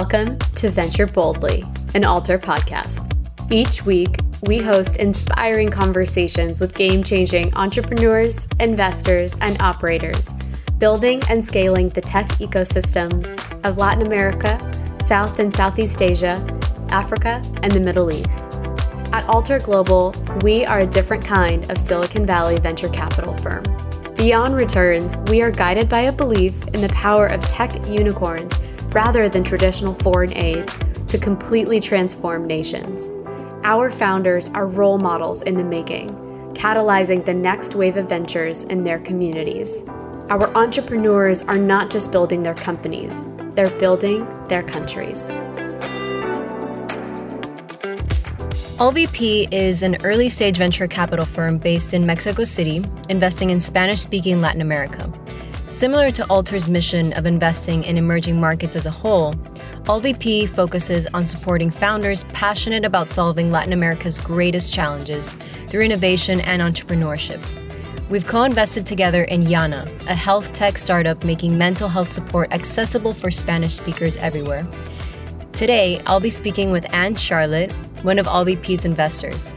Welcome to Venture Boldly, an Alter podcast. Each week, we host inspiring conversations with game changing entrepreneurs, investors, and operators, building and scaling the tech ecosystems of Latin America, South and Southeast Asia, Africa, and the Middle East. At Alter Global, we are a different kind of Silicon Valley venture capital firm. Beyond returns, we are guided by a belief in the power of tech unicorns rather than traditional foreign aid to completely transform nations. Our founders are role models in the making, catalyzing the next wave of ventures in their communities. Our entrepreneurs are not just building their companies, they're building their countries. AllVP is an early stage venture capital firm based in Mexico City, investing in Spanish speaking Latin America. Similar to Alter's mission of investing in emerging markets as a whole, AllVP focuses on supporting founders passionate about solving Latin America's greatest challenges through innovation and entrepreneurship. We've co invested together in Yana, a health tech startup making mental health support accessible for Spanish speakers everywhere. Today, I'll be speaking with Anne Charlotte, one of AllVP's investors.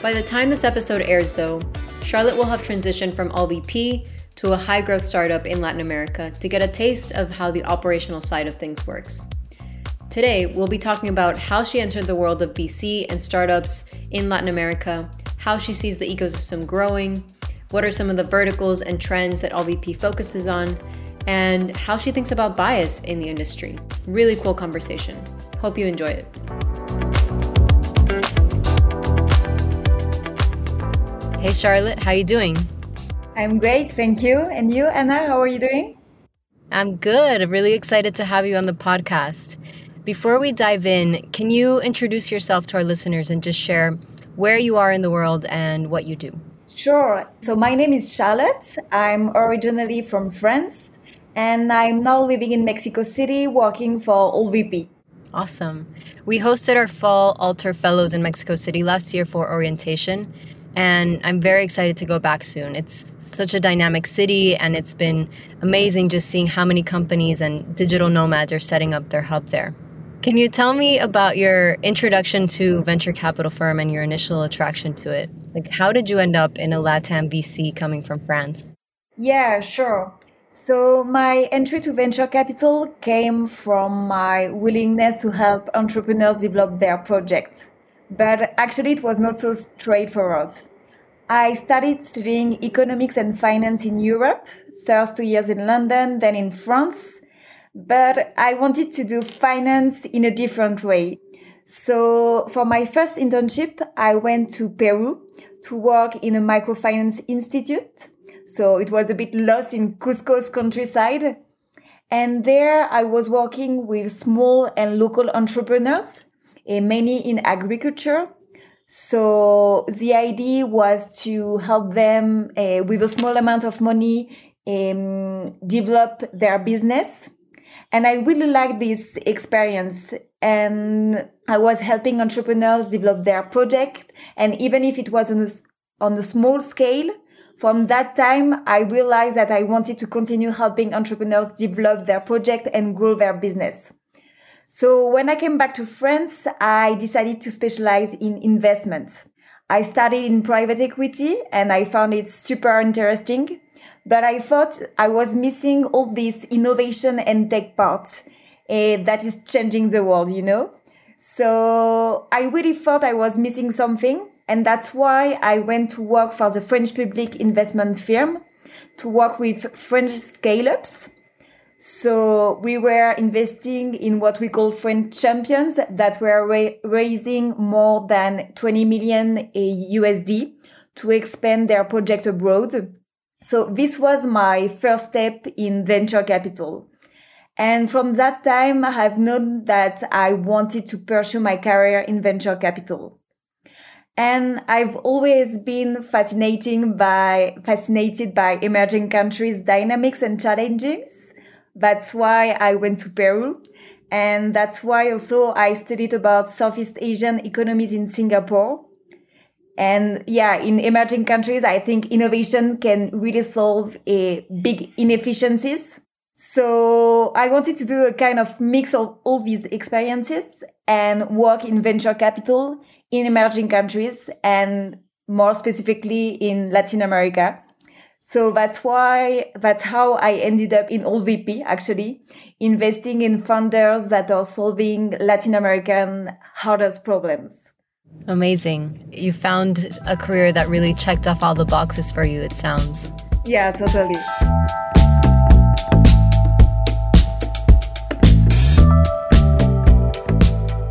By the time this episode airs, though, Charlotte will have transitioned from AllVP to a high growth startup in Latin America to get a taste of how the operational side of things works. Today, we'll be talking about how she entered the world of VC and startups in Latin America, how she sees the ecosystem growing, what are some of the verticals and trends that AllVP focuses on, and how she thinks about bias in the industry. Really cool conversation. Hope you enjoy it. Hey Charlotte, how you doing? I'm great, thank you. And you, Anna, how are you doing? I'm good. I'm really excited to have you on the podcast. Before we dive in, can you introduce yourself to our listeners and just share where you are in the world and what you do? Sure. So, my name is Charlotte. I'm originally from France and I'm now living in Mexico City working for AllVP. Awesome. We hosted our fall Alter Fellows in Mexico City last year for orientation, and I'm very excited to go back soon. It's such a dynamic city, and it's been amazing just seeing how many companies and digital nomads are setting up their hub there. Can you tell me about your introduction to venture capital firm and your initial attraction to it? Like, how did you end up in a LATAM VC coming from France? Yeah, sure. So, my entry to venture capital came from my willingness to help entrepreneurs develop their projects but actually it was not so straightforward. I started studying economics and finance in Europe, first two years in London, then in France, but I wanted to do finance in a different way. So for my first internship, I went to Peru to work in a microfinance institute. So it was a bit lost in Cusco's countryside. And there I was working with small and local entrepreneurs mainly in agriculture. So the idea was to help them uh, with a small amount of money um, develop their business. And I really liked this experience. And I was helping entrepreneurs develop their project. And even if it was on a, on a small scale, from that time, I realized that I wanted to continue helping entrepreneurs develop their project and grow their business. So when I came back to France, I decided to specialize in investments. I studied in private equity and I found it super interesting, but I thought I was missing all this innovation and tech part uh, that is changing the world, you know? So I really thought I was missing something. And that's why I went to work for the French public investment firm to work with French scale ups so we were investing in what we call French champions that were ra- raising more than 20 million USD to expand their project abroad. So this was my first step in venture capital. And from that time, I have known that I wanted to pursue my career in venture capital. And I've always been fascinating by, fascinated by emerging countries' dynamics and challenges that's why I went to Peru. And that's why also I studied about Southeast Asian economies in Singapore. And yeah, in emerging countries, I think innovation can really solve a big inefficiencies. So I wanted to do a kind of mix of all these experiences and work in venture capital in emerging countries and more specifically in Latin America. So that's why, that's how I ended up in AllVP actually, investing in founders that are solving Latin American hardest problems. Amazing. You found a career that really checked off all the boxes for you, it sounds. Yeah, totally.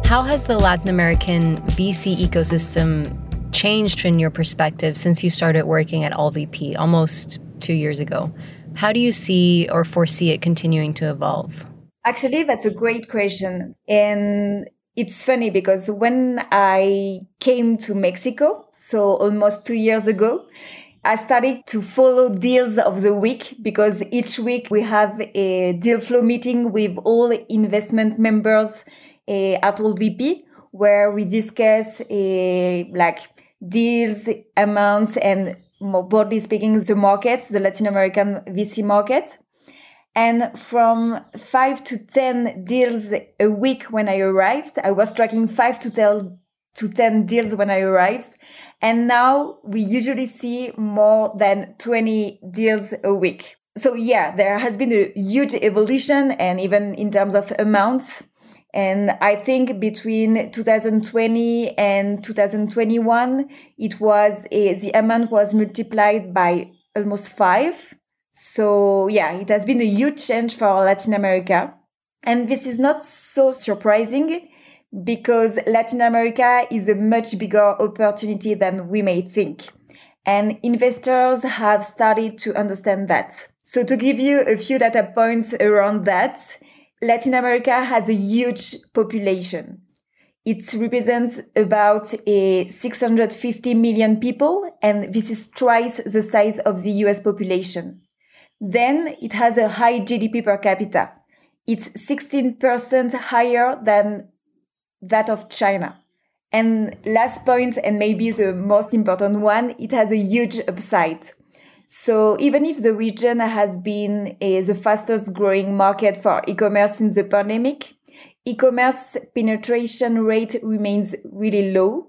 How has the Latin American VC ecosystem changed in your perspective since you started working at AllVP almost two years ago? How do you see or foresee it continuing to evolve? Actually, that's a great question. And it's funny because when I came to Mexico, so almost two years ago, I started to follow deals of the week because each week we have a deal flow meeting with all investment members uh, at AllVP where we discuss uh, like deals, amounts, and more broadly speaking, the markets, the Latin American VC market. And from five to 10 deals a week when I arrived, I was tracking five to 10, to 10 deals when I arrived. And now we usually see more than 20 deals a week. So yeah, there has been a huge evolution and even in terms of amounts, and I think between 2020 and 2021, it was a, the amount was multiplied by almost five. So yeah, it has been a huge change for Latin America. And this is not so surprising because Latin America is a much bigger opportunity than we may think. And investors have started to understand that. So to give you a few data points around that, Latin America has a huge population. It represents about eh, a 650 million people, and this is twice the size of the US population. Then it has a high GDP per capita. It's 16% higher than that of China. And last point, and maybe the most important one, it has a huge upside. So even if the region has been the fastest growing market for e-commerce in the pandemic, e-commerce penetration rate remains really low.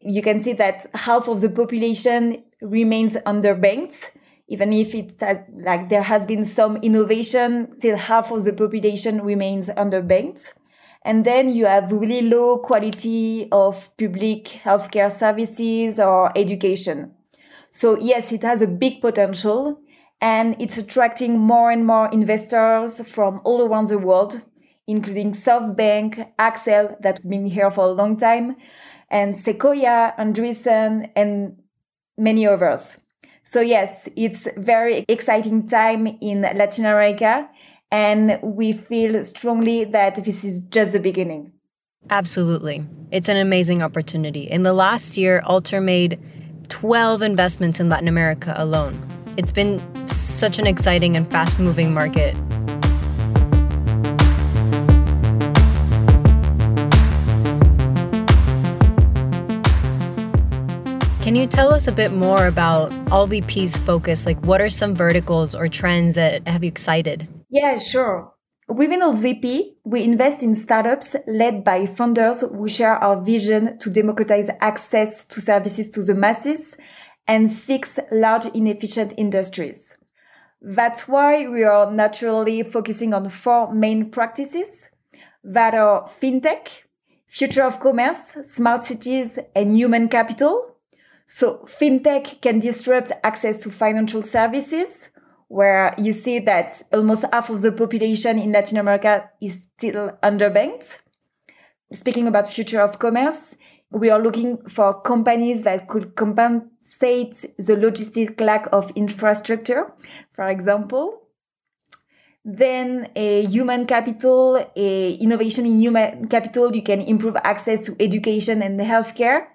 You can see that half of the population remains underbanked. Even if it has, like there has been some innovation, still half of the population remains underbanked. And then you have really low quality of public healthcare services or education. So yes, it has a big potential and it's attracting more and more investors from all around the world, including SoftBank, Accel, that's been here for a long time, and Sequoia, Andreessen, and many others. So yes, it's very exciting time in Latin America, and we feel strongly that this is just the beginning. Absolutely. It's an amazing opportunity. In the last year, Alter made 12 investments in Latin America alone. It's been such an exciting and fast moving market. Can you tell us a bit more about AllVP's focus? Like, what are some verticals or trends that have you excited? Yeah, sure. Within AllVP, we invest in startups led by founders who share our vision to democratize access to services to the masses and fix large inefficient industries. That's why we are naturally focusing on four main practices that are fintech, future of commerce, smart cities, and human capital. So fintech can disrupt access to financial services where you see that almost half of the population in Latin America is still underbanked. Speaking about future of commerce, we are looking for companies that could compensate the logistic lack of infrastructure, for example. Then a human capital, a innovation in human capital, you can improve access to education and healthcare.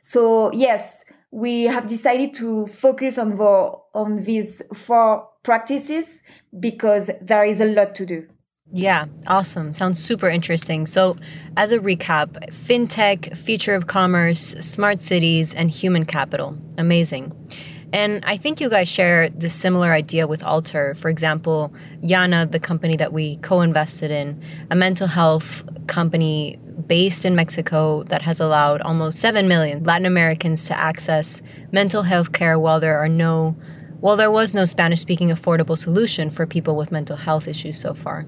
So yes, we have decided to focus on the, on these four practices because there is a lot to do. Yeah, awesome. Sounds super interesting. So, as a recap, fintech, future of commerce, smart cities, and human capital. Amazing. And I think you guys share this similar idea with Alter. For example, Yana, the company that we co invested in, a mental health company based in Mexico that has allowed almost 7 million Latin Americans to access mental health care while there are no well there was no Spanish speaking affordable solution for people with mental health issues so far.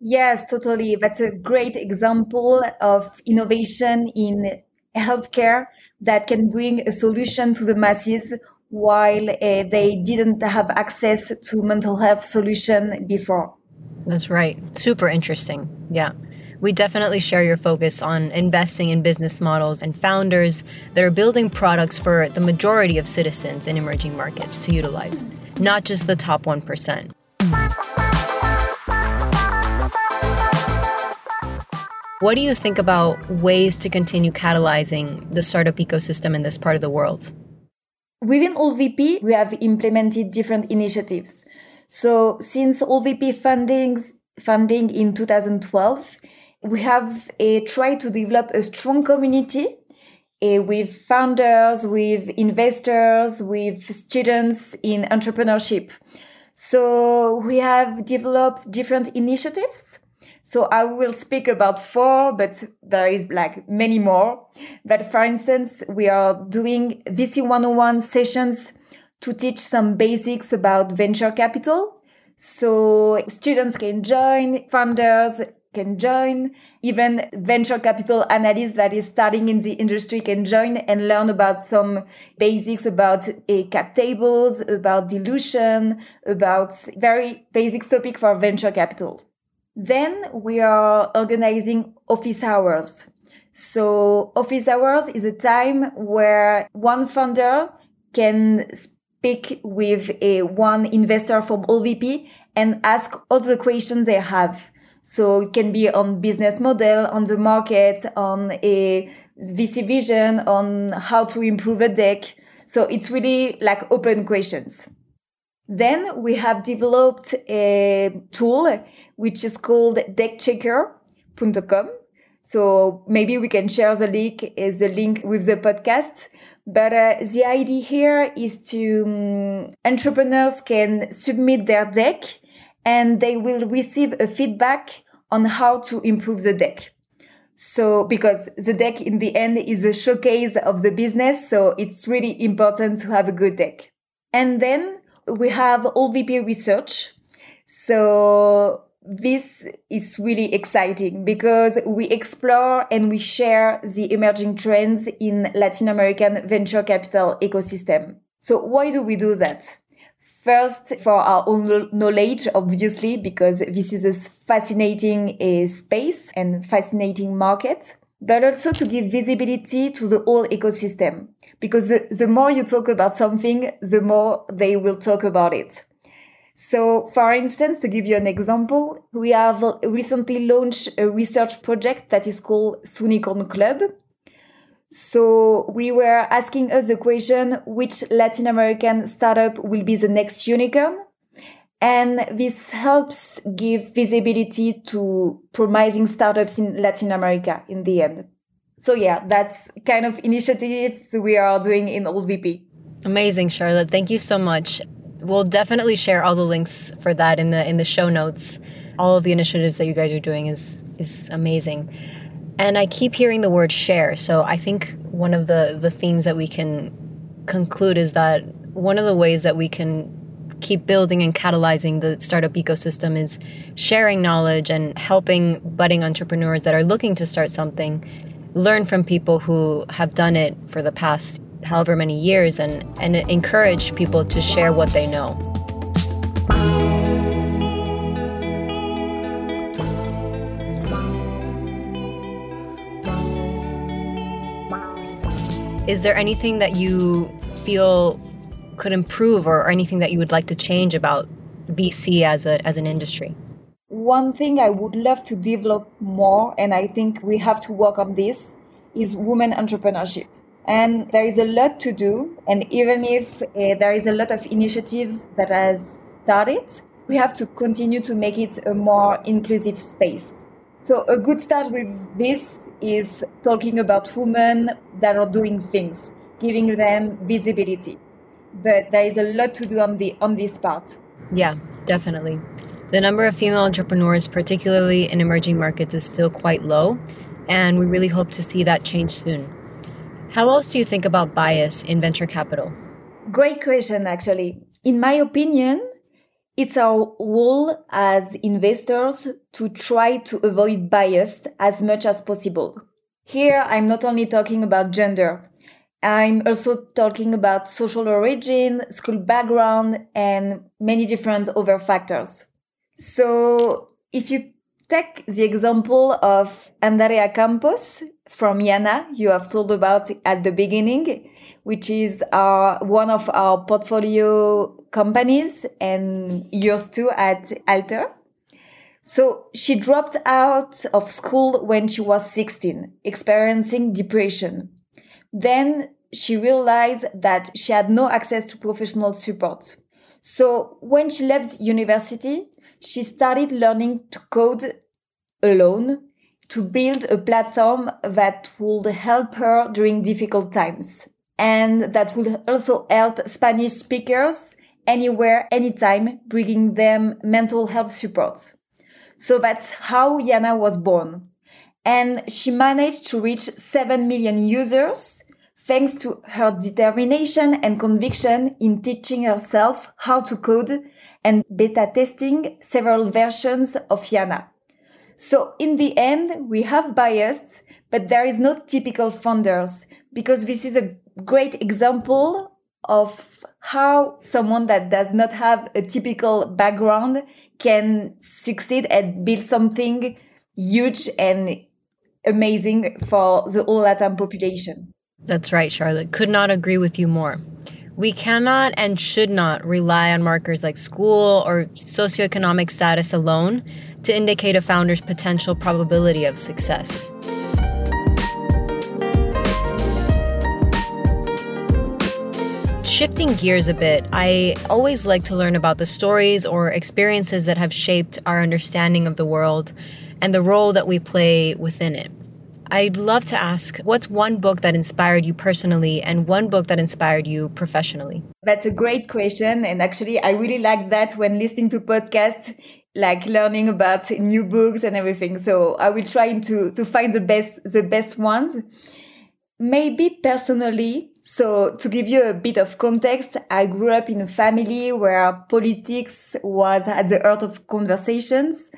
Yes, totally. That's a great example of innovation in healthcare that can bring a solution to the masses while uh, they didn't have access to mental health solution before. That's right. Super interesting. Yeah. We definitely share your focus on investing in business models and founders that are building products for the majority of citizens in emerging markets to utilize, not just the top 1%. What do you think about ways to continue catalyzing the startup ecosystem in this part of the world? Within AllVP, we have implemented different initiatives. So since AllVP funding, funding in 2012, we have tried to develop a strong community uh, with founders, with investors, with students in entrepreneurship. So we have developed different initiatives. So I will speak about four, but there is like many more. But for instance, we are doing VC 101 sessions to teach some basics about venture capital. So students can join, founders can join. Even venture capital analysts that is starting in the industry can join and learn about some basics about a cap tables, about dilution, about very basic topic for venture capital. Then we are organizing office hours. So office hours is a time where one founder can speak with a one investor from AllVP and ask all the questions they have. So it can be on business model, on the market, on a VC vision, on how to improve a deck. So it's really like open questions. Then we have developed a tool which is called deckchecker.com. So maybe we can share the link, the link with the podcast. But uh, the idea here is to um, entrepreneurs can submit their deck and they will receive a feedback on how to improve the deck. So, because the deck in the end is a showcase of the business. So it's really important to have a good deck. And then we have AllVP research. So this is really exciting because we explore and we share the emerging trends in Latin American venture capital ecosystem. So why do we do that? First, for our own knowledge, obviously, because this is a fascinating uh, space and fascinating market, but also to give visibility to the whole ecosystem. Because the, the more you talk about something, the more they will talk about it. So, for instance, to give you an example, we have recently launched a research project that is called Soonicorn Club. So, we were asking us the question which Latin American startup will be the next unicorn? And this helps give visibility to promising startups in Latin America in the end. So, yeah, that's kind of initiatives we are doing in AllVP. Amazing, Charlotte. Thank you so much we'll definitely share all the links for that in the in the show notes. All of the initiatives that you guys are doing is is amazing. And I keep hearing the word share. So I think one of the the themes that we can conclude is that one of the ways that we can keep building and catalyzing the startup ecosystem is sharing knowledge and helping budding entrepreneurs that are looking to start something learn from people who have done it for the past however many years and, and encourage people to share what they know. Is there anything that you feel could improve or, or anything that you would like to change about VC as a as an industry? One thing I would love to develop more, and I think we have to work on this, is women entrepreneurship. And there is a lot to do. And even if uh, there is a lot of initiatives that has started, we have to continue to make it a more inclusive space. So a good start with this is talking about women that are doing things, giving them visibility. but there is a lot to do on the on this part. Yeah, definitely. The number of female entrepreneurs, particularly in emerging markets, is still quite low, and we really hope to see that change soon. How else do you think about bias in venture capital? Great question, actually. In my opinion, it's our role as investors to try to avoid bias as much as possible. Here, I'm not only talking about gender, I'm also talking about social origin, school background, and many different other factors. So, if you take the example of Andrea Campos from Yana, you have told about at the beginning, which is our, one of our portfolio companies and yours too at Alter. So she dropped out of school when she was 16, experiencing depression. Then she realized that she had no access to professional support. So when she left university, she started learning to code alone to build a platform that would help her during difficult times and that would also help Spanish speakers anywhere, anytime, bringing them mental health support. So that's how Yana was born. And she managed to reach 7 million users thanks to her determination and conviction in teaching herself how to code and beta testing several versions of Yana. So in the end, we have bias, but there is no typical founders because this is a great example of how someone that does not have a typical background can succeed and build something huge and amazing for the whole Latin population. That's right, Charlotte. Could not agree with you more. We cannot and should not rely on markers like school or socioeconomic status alone to indicate a founder's potential probability of success. Shifting gears a bit, I always like to learn about the stories or experiences that have shaped our understanding of the world and the role that we play within it. I'd love to ask what's one book that inspired you personally and one book that inspired you professionally? That's a great question. And actually, I really like that when listening to podcasts, like learning about new books and everything. So I will try to, to find the best, the best ones. Maybe personally, so to give you a bit of context, I grew up in a family where politics was at the heart of conversations.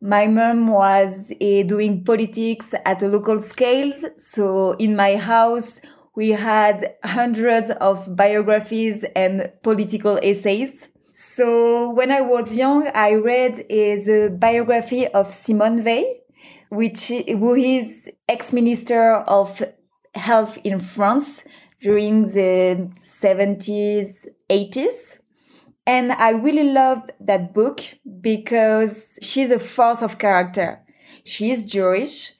My mom was uh, doing politics at a local scale. So in my house, we had hundreds of biographies and political essays. So when I was young, I read the biography of Simone Veil, which who is ex-minister of health in France during the 70s, 80s. And I really loved that book because she's a force of character. She is Jewish.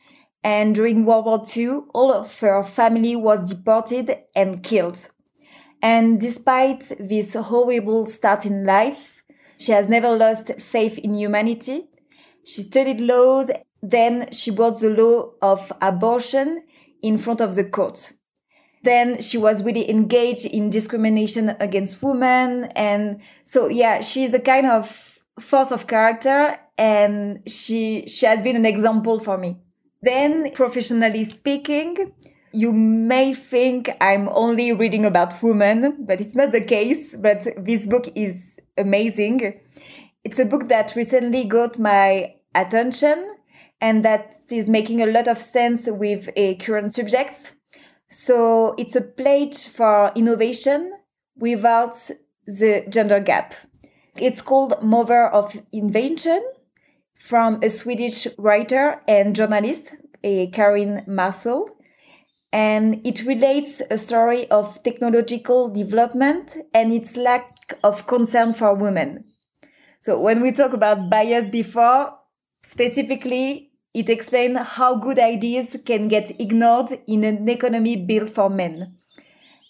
And during World War II, all of her family was deported and killed. And despite this horrible start in life, she has never lost faith in humanity. She studied laws, then she brought the law of abortion in front of the court. Then she was really engaged in discrimination against women. And so, yeah, she's a kind of force of character and she, she has been an example for me. Then professionally speaking, you may think I'm only reading about women, but it's not the case. But this book is amazing. It's a book that recently got my attention and that is making a lot of sense with a current subjects. So it's a pledge for innovation without the gender gap. It's called Mother of Invention from a Swedish writer and journalist, uh, Katrine Marçal. And it relates a story of technological development and its lack of concern for women. So when we talk about bias before, specifically it explains how good ideas can get ignored in an economy built for men.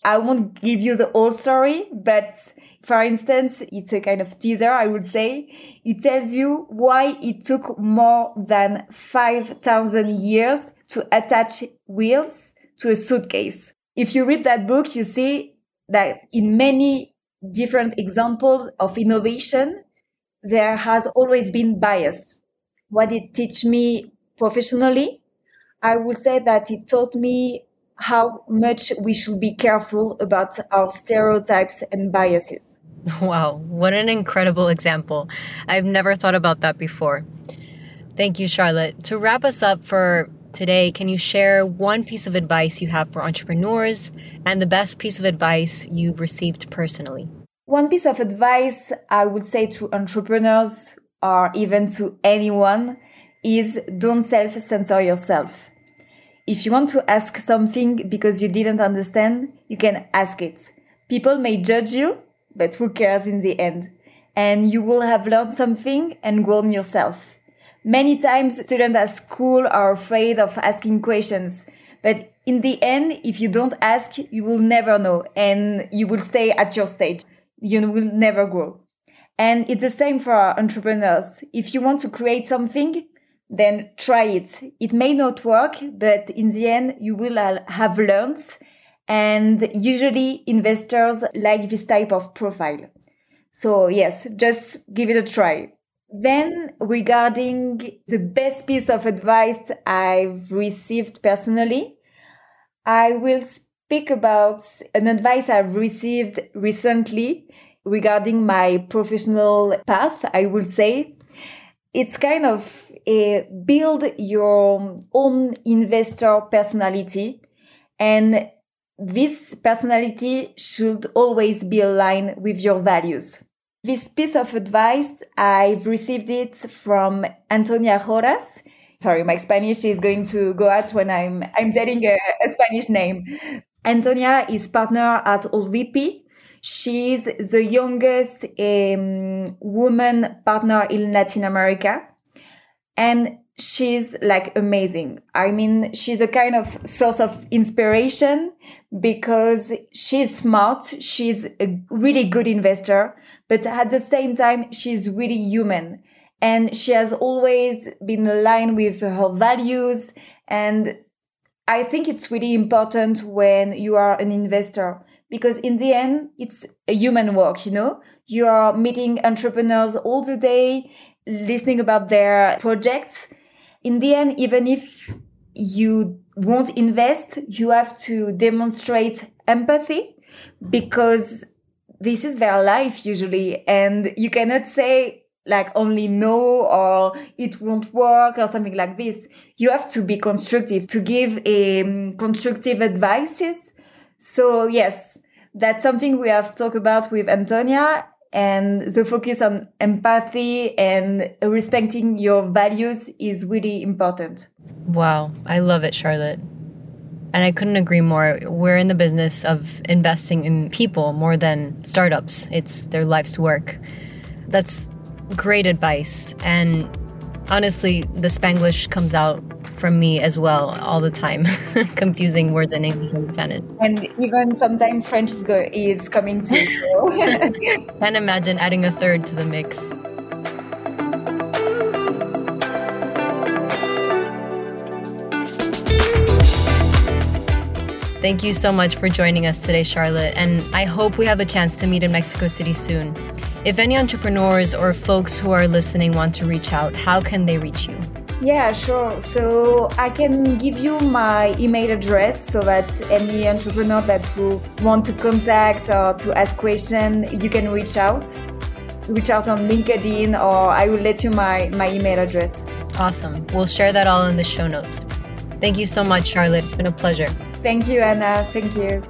I won't give you the whole story, but for instance, it's a kind of teaser, I would say. It tells you why it took more than 5,000 years to attach wheels to a suitcase. If you read that book, you see that in many different examples of innovation, there has always been bias. What it teach me professionally, I would say that it taught me how much we should be careful about our stereotypes and biases. Wow, what an incredible example. I've never thought about that before. Thank you, Charlotte. To wrap us up for today, can you share one piece of advice you have for entrepreneurs and the best piece of advice you've received personally? One piece of advice I would say to entrepreneurs or even to anyone is don't self censor yourself. If you want to ask something because you didn't understand, you can ask it. People may judge you, but who cares in the end? And you will have learned something and grown yourself. Many times students at school are afraid of asking questions, but in the end, if you don't ask, you will never know and you will stay at your stage. You will never grow. And it's the same for entrepreneurs. If you want to create something, then try it. It may not work, but in the end, you will have learned. And usually investors like this type of profile. So yes, just give it a try. Then regarding the best piece of advice I've received personally, I will speak about an advice I've received recently regarding my professional path, I would say it's kind of a build your own investor personality and this personality should always be aligned with your values. This piece of advice, I've received it from Antonia Rojas. Sorry, my Spanish is going to go out when I'm, I'm telling a, a Spanish name. Antonia is partner at AllVP, She's the youngest um, woman partner in Latin America. And she's like amazing. I mean, she's a kind of source of inspiration because she's smart. She's a really good investor, but at the same time, she's really human. And she has always been aligned with her values. And I think it's really important when you are an investor because in the end it's a human work you know you are meeting entrepreneurs all the day listening about their projects in the end even if you won't invest you have to demonstrate empathy because this is their life usually and you cannot say like only no or it won't work or something like this you have to be constructive to give um, constructive advices so yes, that's something we have talked about with Antonia and the focus on empathy and respecting your values is really important. Wow, I love it, Charlotte. And I couldn't agree more. We're in the business of investing in people more than startups. It's their life's work. That's great advice. And honestly, the Spanglish comes out from me as well all the time, confusing words in English and Spanish. And even sometimes French is, go- is coming too. Can't imagine adding a third to the mix. Thank you so much for joining us today, Charlotte, and I hope we have a chance to meet in Mexico City soon. If any entrepreneurs or folks who are listening want to reach out, how can they reach you? Yeah, sure. So I can give you my email address so that any entrepreneur that will want to contact or to ask question, you can reach out. Reach out on LinkedIn or I will let you my, my email address. Awesome. We'll share that all in the show notes. Thank you so much, Charlotte. It's been a pleasure. Thank you, Anna. Thank you.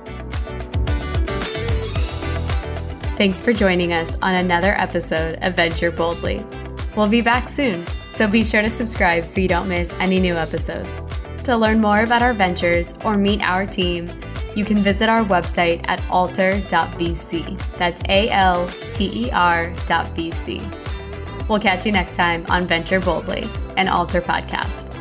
Thanks for joining us on another episode of Venture Boldly. We'll be back soon so be sure to subscribe so you don't miss any new episodes. To learn more about our ventures or meet our team, you can visit our website at alter.vc. That's A L T E R.vc. We'll catch you next time on Venture Boldly, an Alter podcast.